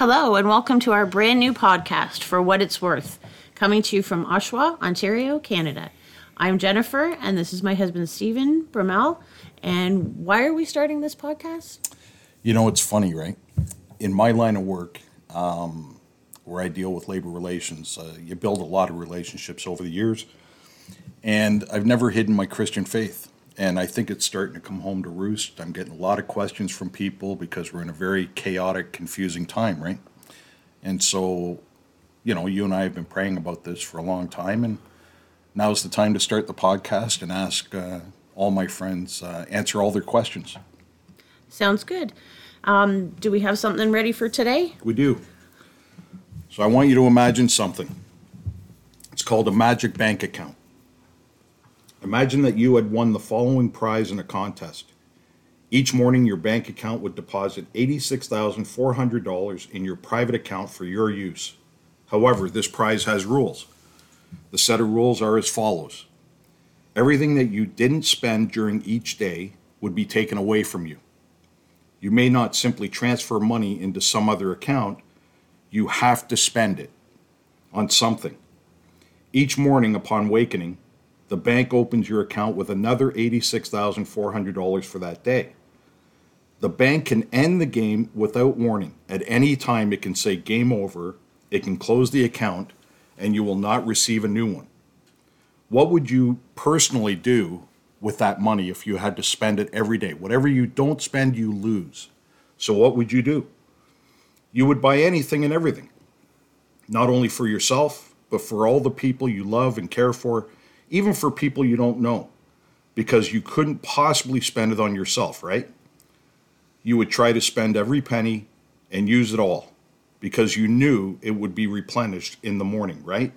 Hello, and welcome to our brand new podcast, For What It's Worth, coming to you from Oshawa, Ontario, Canada. I'm Jennifer, and this is my husband, Stephen Brummel. And why are we starting this podcast? You know, it's funny, right? In my line of work, um, where I deal with labor relations, uh, you build a lot of relationships over the years. And I've never hidden my Christian faith. And I think it's starting to come home to roost. I'm getting a lot of questions from people because we're in a very chaotic, confusing time, right? And so, you know, you and I have been praying about this for a long time. And now's the time to start the podcast and ask uh, all my friends, uh, answer all their questions. Sounds good. Um, do we have something ready for today? We do. So I want you to imagine something. It's called a magic bank account. Imagine that you had won the following prize in a contest. Each morning, your bank account would deposit $86,400 in your private account for your use. However, this prize has rules. The set of rules are as follows Everything that you didn't spend during each day would be taken away from you. You may not simply transfer money into some other account, you have to spend it on something. Each morning upon wakening, the bank opens your account with another $86,400 for that day. The bank can end the game without warning. At any time, it can say game over, it can close the account, and you will not receive a new one. What would you personally do with that money if you had to spend it every day? Whatever you don't spend, you lose. So, what would you do? You would buy anything and everything, not only for yourself, but for all the people you love and care for even for people you don't know, because you couldn't possibly spend it on yourself, right? You would try to spend every penny and use it all because you knew it would be replenished in the morning, right?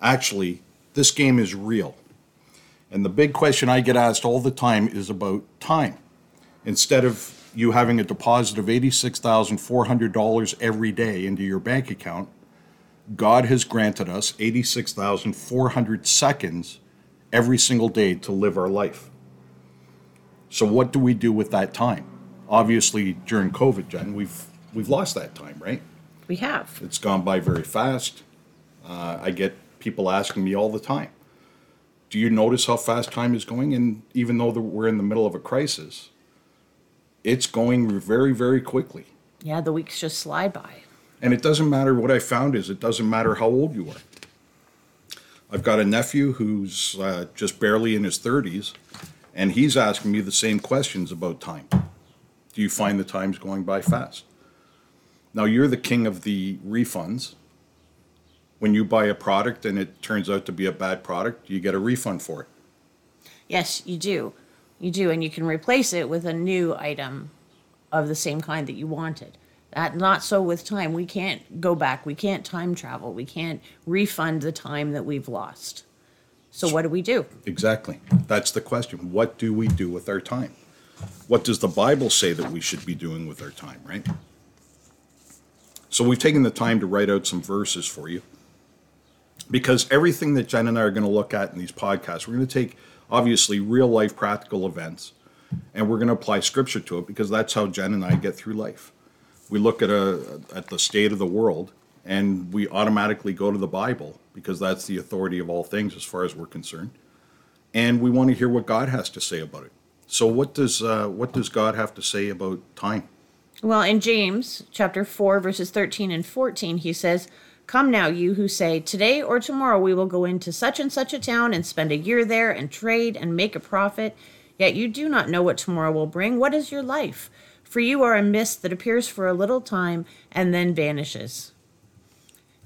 Actually, this game is real. And the big question I get asked all the time is about time. Instead of you having a deposit of $86,400 every day into your bank account, God has granted us 86,400 seconds every single day to live our life. So what do we do with that time? Obviously, during COVID, Jen, we've we've lost that time, right? We have. It's gone by very fast. Uh, I get people asking me all the time, "Do you notice how fast time is going?" And even though we're in the middle of a crisis, it's going very, very quickly. Yeah, the weeks just slide by. And it doesn't matter what I found is it doesn't matter how old you are. I've got a nephew who's uh, just barely in his 30s, and he's asking me the same questions about time. Do you find the time's going by fast? Now, you're the king of the refunds. When you buy a product and it turns out to be a bad product, you get a refund for it. Yes, you do. You do, and you can replace it with a new item of the same kind that you wanted. That not so with time. We can't go back. We can't time travel. We can't refund the time that we've lost. So what do we do? Exactly. That's the question. What do we do with our time? What does the Bible say that we should be doing with our time, right? So we've taken the time to write out some verses for you. Because everything that Jen and I are going to look at in these podcasts, we're going to take obviously real life practical events and we're going to apply scripture to it because that's how Jen and I get through life we look at a at the state of the world and we automatically go to the Bible because that's the authority of all things as far as we're concerned, and we want to hear what God has to say about it. So, what does uh, what does God have to say about time? Well, in James chapter four, verses thirteen and fourteen, he says. Come now, you who say, Today or tomorrow we will go into such and such a town and spend a year there and trade and make a profit. Yet you do not know what tomorrow will bring. What is your life? For you are a mist that appears for a little time and then vanishes.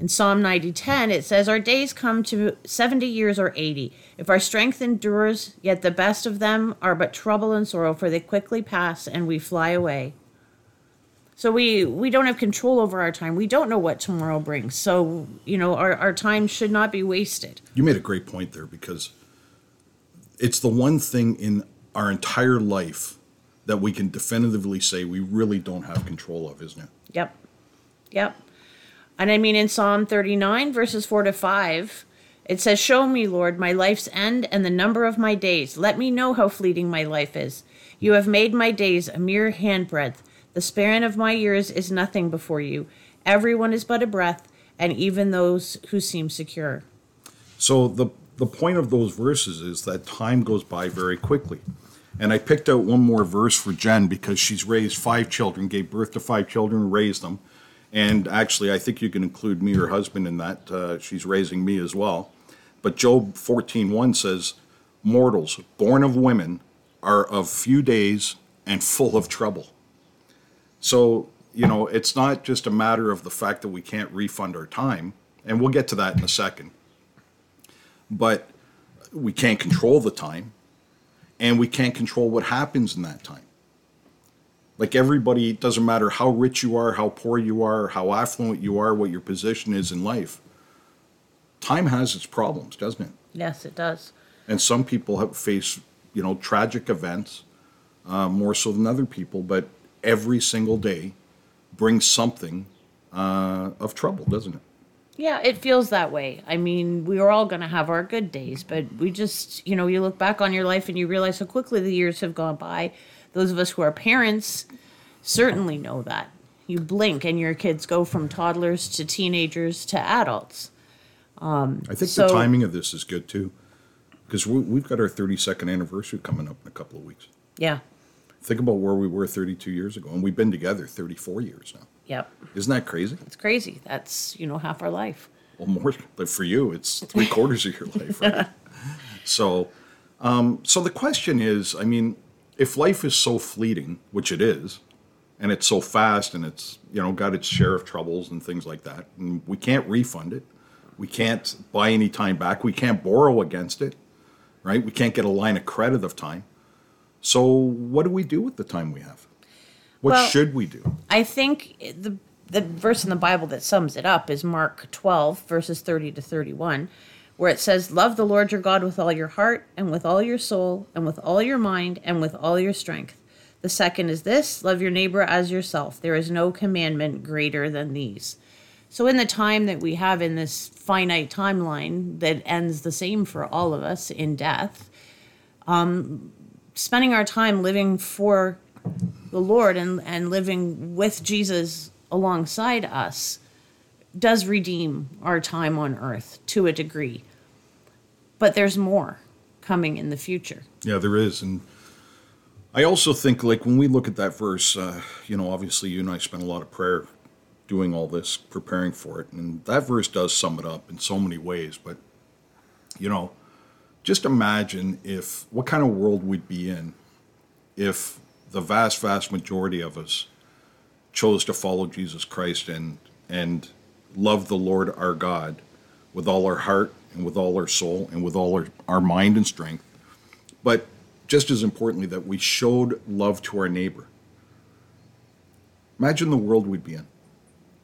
In Psalm 90:10 it says our days come to 70 years or 80 if our strength endures yet the best of them are but trouble and sorrow for they quickly pass and we fly away. So we we don't have control over our time. We don't know what tomorrow brings. So, you know, our our time should not be wasted. You made a great point there because it's the one thing in our entire life that we can definitively say we really don't have control of, isn't it? Yep. Yep. And I mean, in Psalm 39, verses 4 to 5, it says, Show me, Lord, my life's end and the number of my days. Let me know how fleeting my life is. You have made my days a mere handbreadth. The span of my years is nothing before you. Everyone is but a breath, and even those who seem secure. So the the point of those verses is that time goes by very quickly. And I picked out one more verse for Jen because she's raised five children, gave birth to five children, raised them. And actually, I think you can include me, her husband, in that. Uh, she's raising me as well. But Job 14.1 says, Mortals born of women are of few days and full of trouble. So, you know, it's not just a matter of the fact that we can't refund our time, and we'll get to that in a second but we can't control the time and we can't control what happens in that time. Like everybody, it doesn't matter how rich you are, how poor you are, how affluent you are, what your position is in life. Time has its problems, doesn't it? Yes, it does. And some people have faced, you know, tragic events uh, more so than other people, but every single day brings something uh, of trouble, doesn't it? Yeah, it feels that way. I mean, we are all going to have our good days, but we just, you know, you look back on your life and you realize how quickly the years have gone by. Those of us who are parents certainly know that. You blink and your kids go from toddlers to teenagers to adults. Um, I think so, the timing of this is good too, because we, we've got our 32nd anniversary coming up in a couple of weeks. Yeah. Think about where we were 32 years ago, and we've been together 34 years now. Yep. Isn't that crazy? It's crazy. That's, you know, half our life. Well, more, but for you, it's three quarters of your life, right? so, um, so the question is, I mean, if life is so fleeting, which it is, and it's so fast and it's, you know, got its share of troubles and things like that, and we can't refund it. We can't buy any time back. We can't borrow against it, right? We can't get a line of credit of time. So, what do we do with the time we have? What well, should we do? I think the the verse in the Bible that sums it up is Mark 12 verses 30 to 31 where it says love the Lord your God with all your heart and with all your soul and with all your mind and with all your strength. The second is this, love your neighbor as yourself. There is no commandment greater than these. So in the time that we have in this finite timeline that ends the same for all of us in death, um, spending our time living for the Lord and, and living with Jesus alongside us does redeem our time on earth to a degree. But there's more coming in the future. Yeah, there is. And I also think, like, when we look at that verse, uh, you know, obviously you and I spent a lot of prayer doing all this, preparing for it. And that verse does sum it up in so many ways. But, you know, just imagine if what kind of world we'd be in if the vast, vast majority of us chose to follow Jesus Christ and and love the Lord our God with all our heart and with all our soul and with all our, our mind and strength. But just as importantly, that we showed love to our neighbor. Imagine the world we'd be in.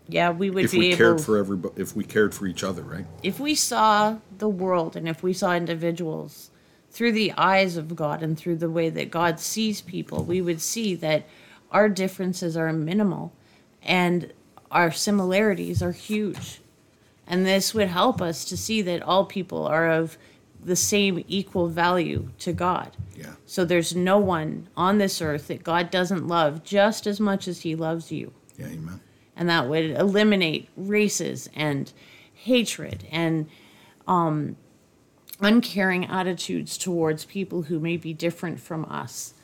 Yeah, we would if be we able, cared for everybody. If we cared for each other, right? If we saw the world and if we saw individuals through the eyes of God and through the way that God sees people, we would see that our differences are minimal and our similarities are huge. And this would help us to see that all people are of the same equal value to God. Yeah. So there's no one on this earth that God doesn't love just as much as he loves you. Yeah, amen. And that would eliminate races and hatred and um, uncaring attitudes towards people who may be different from us.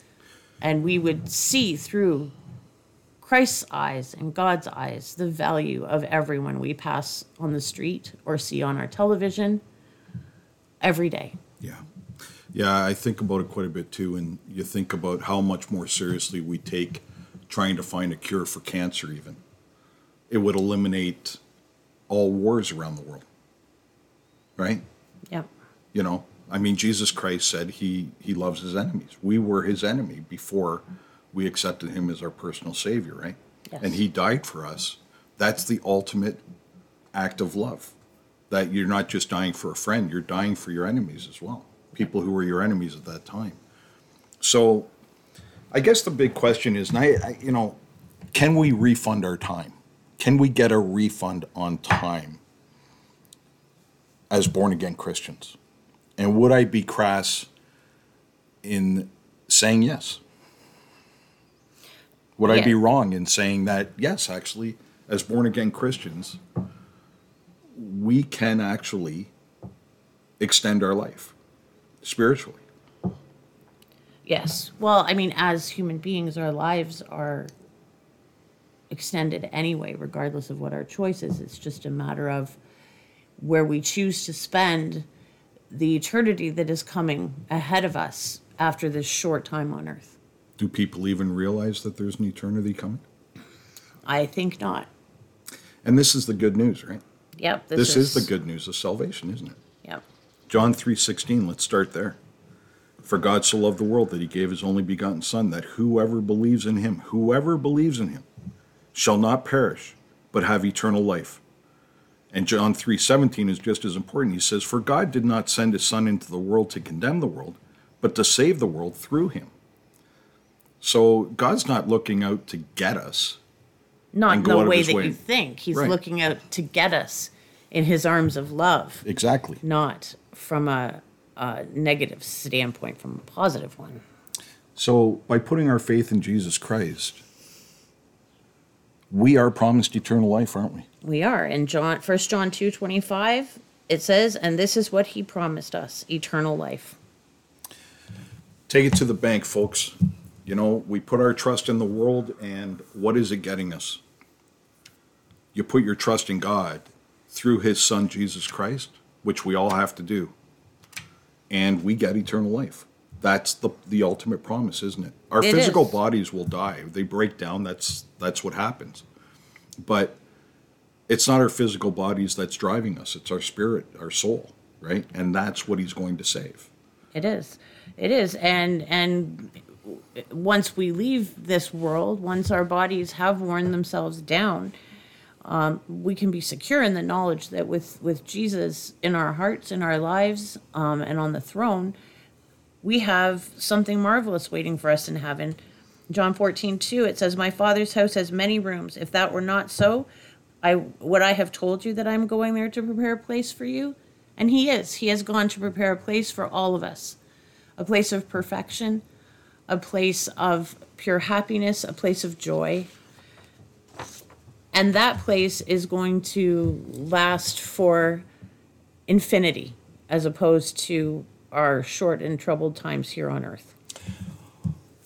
And we would see through Christ's eyes and God's eyes the value of everyone we pass on the street or see on our television every day. Yeah. Yeah, I think about it quite a bit too. And you think about how much more seriously we take trying to find a cure for cancer, even. It would eliminate all wars around the world. Right? Yep. You know, I mean, Jesus Christ said he he loves his enemies. We were his enemy before we accepted him as our personal savior, right? Yes. And he died for us. That's the ultimate act of love. That you're not just dying for a friend, you're dying for your enemies as well. People who were your enemies at that time. So, I guess the big question is, and I, I you know, can we refund our time? Can we get a refund on time as born again Christians? And would I be crass in saying yes? Would I be wrong in saying that, yes, actually, as born again Christians, we can actually extend our life spiritually? Yes. Well, I mean, as human beings, our lives are extended anyway, regardless of what our choice is. It's just a matter of where we choose to spend the eternity that is coming ahead of us after this short time on earth. Do people even realize that there's an eternity coming? I think not. And this is the good news, right? Yep. This, is, the good news of salvation, isn't it? Yep. John 3:16, let's start there. For God so loved the world that he gave his only begotten son that whoever believes in him, whoever believes in him shall not perish but have eternal life. And John 3:17 is just as important. He says, "For God did not send his son into the world to condemn the world, but to save the world through him." So God's not looking out to get us. Not in And go out the way that way. you think. He's Right. looking out to get us in his arms of love, Exactly. not from a, a negative standpoint, from a positive one. So, by putting our faith in Jesus Christ, we are promised eternal life, aren't we? We are. In John first John two twenty five, it says, and this is what he promised us, eternal life. Take it to the bank, folks. You know, we put our trust in the world, and what is it getting us? You put your trust in God through his son, Jesus Christ, which we all have to do, and we get eternal life. That's the, the ultimate promise, isn't it? Our It physical is. bodies will die. They break down. That's that's what happens. But it's not our physical bodies that's driving us. It's our spirit, our soul, right? And that's what he's going to save. It is. It is. And and once we leave this world, once our bodies have worn themselves down, um, we can be secure in the knowledge that with with Jesus in our hearts, in our lives, um, and on the throne, we have something marvelous waiting for us in heaven. John 14, 2, it says, My father's house has many rooms. If that were not so, I would I have told you that I'm going there to prepare a place for you? And he is. He has gone to prepare a place for all of us. A place of perfection, a place of pure happiness, a place of joy. And that place is going to last for infinity as opposed to our short and troubled times here on earth.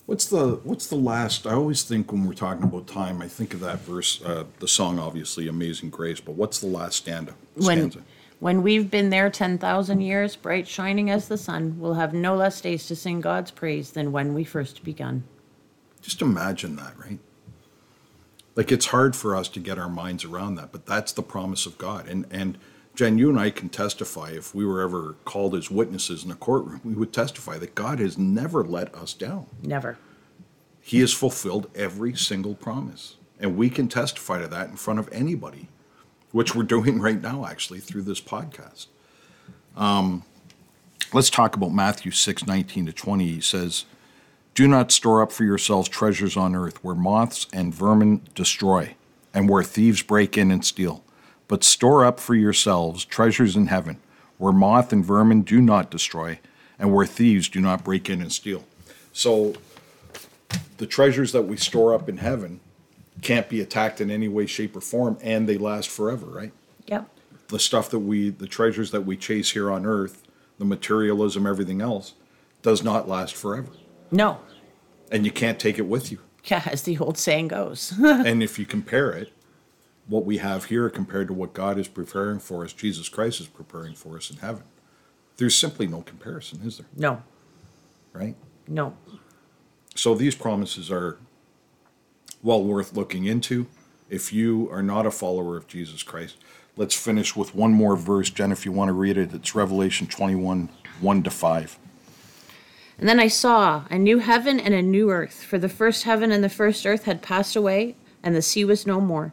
What's the what's the last? I always think when we're talking about time, I think of that verse, uh, the song, obviously, "Amazing Grace." But what's the last stanza? When, when we've been there 10,000 years, bright shining as the sun, we'll have no less days to sing God's praise than when we first begun. Just imagine that, right? Like it's hard for us to get our minds around that, but that's the promise of God. And and Jen, you and I can testify if we were ever called as witnesses in a courtroom, we would testify that God has never let us down. Never. He has fulfilled every single promise. And we can testify to that in front of anybody, which we're doing right now, actually, through this podcast. Um, let's talk about Matthew 6 19 to 20. He says, Do not store up for yourselves treasures on earth where moths and vermin destroy, and where thieves break in and steal. But store up for yourselves treasures in heaven where moth and vermin do not destroy, and where thieves do not break in and steal. So, the treasures that we store up in heaven can't be attacked in any way, shape, or form, and they last forever, right? Yep. The stuff that we, the treasures that we chase here on earth, the materialism, everything else, does not last forever. No. And you can't take it with you. Yeah, as the old saying goes. and if you compare it, what we have here compared to what God is preparing for us, Jesus Christ is preparing for us in heaven, there's simply no comparison, is there? no. Right? No. So these promises are well worth looking into. If you are not a follower of Jesus Christ, let's finish with one more verse. Jen, if you want to read it, it's Revelation 21 1 to 5. And then I saw a new heaven and a new earth, for the first heaven and the first earth had passed away, and the sea was no more.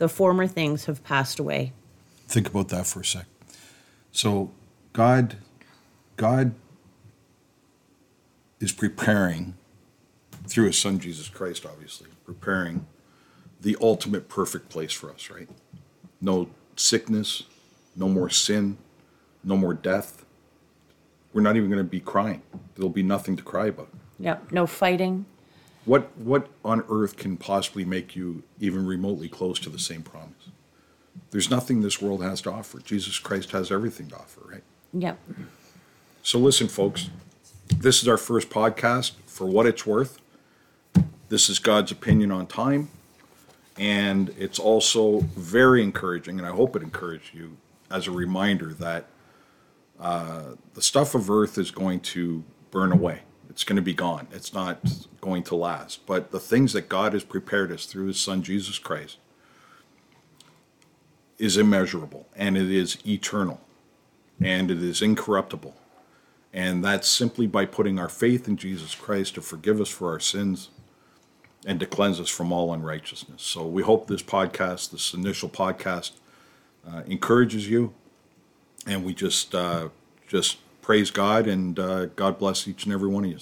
The former things have passed away. Think about that for a sec. So, God, God is preparing through His Son Jesus Christ, obviously, preparing the ultimate perfect place for us, right? No sickness, no more sin, no more death. We're not even going to be crying. There'll be nothing to cry about. Yep. No fighting. What what on earth can possibly make you even remotely close to the same promise? There's nothing this world has to offer. Jesus Christ has everything to offer, right? Yep. So listen, folks. This is our first podcast. For what it's worth, this is God's opinion on time, and it's also very encouraging, and I hope it encouraged you as a reminder that uh, the stuff of earth is going to burn away. It's going to be gone. It's not going to last. But the things that God has prepared us through His Son Jesus Christ is immeasurable and it is eternal and it is incorruptible. And that's simply by putting our faith in Jesus Christ to forgive us for our sins and to cleanse us from all unrighteousness. So we hope this podcast, this initial podcast, uh, encourages you. And we just uh, just praise God and uh, God bless each and every one of you.